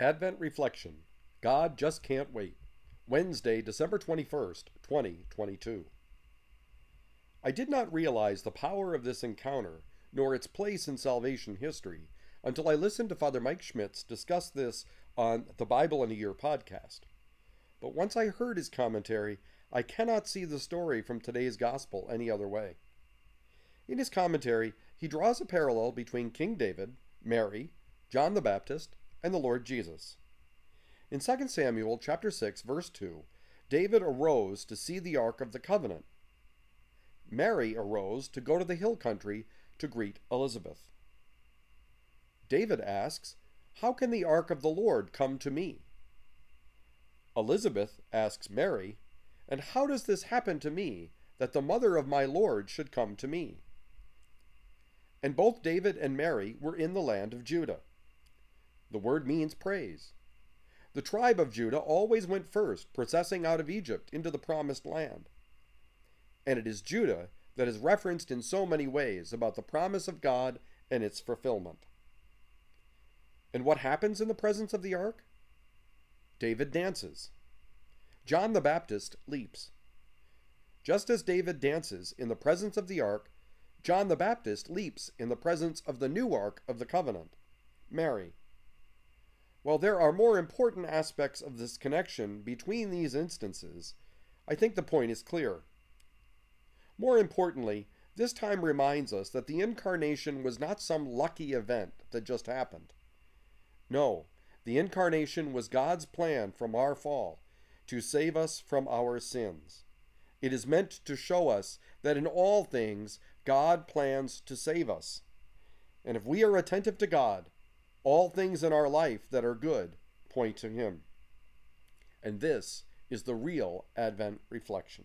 Advent Reflection God Just Can't Wait. Wednesday, December 21st, 2022. I did not realize the power of this encounter, nor its place in salvation history, until I listened to Father Mike Schmitz discuss this on the Bible in a Year podcast. But once I heard his commentary, I cannot see the story from today's gospel any other way. In his commentary, he draws a parallel between King David, Mary, John the Baptist, and the Lord Jesus. In 2 Samuel chapter 6 verse 2, David arose to see the ark of the covenant. Mary arose to go to the hill country to greet Elizabeth. David asks, "How can the ark of the Lord come to me?" Elizabeth asks Mary, "And how does this happen to me that the mother of my Lord should come to me?" And both David and Mary were in the land of Judah. The word means praise. The tribe of Judah always went first, processing out of Egypt into the promised land. And it is Judah that is referenced in so many ways about the promise of God and its fulfillment. And what happens in the presence of the ark? David dances. John the Baptist leaps. Just as David dances in the presence of the ark, John the Baptist leaps in the presence of the new ark of the covenant, Mary. While there are more important aspects of this connection between these instances, I think the point is clear. More importantly, this time reminds us that the incarnation was not some lucky event that just happened. No, the incarnation was God's plan from our fall to save us from our sins. It is meant to show us that in all things God plans to save us. And if we are attentive to God, all things in our life that are good point to Him. And this is the real Advent reflection.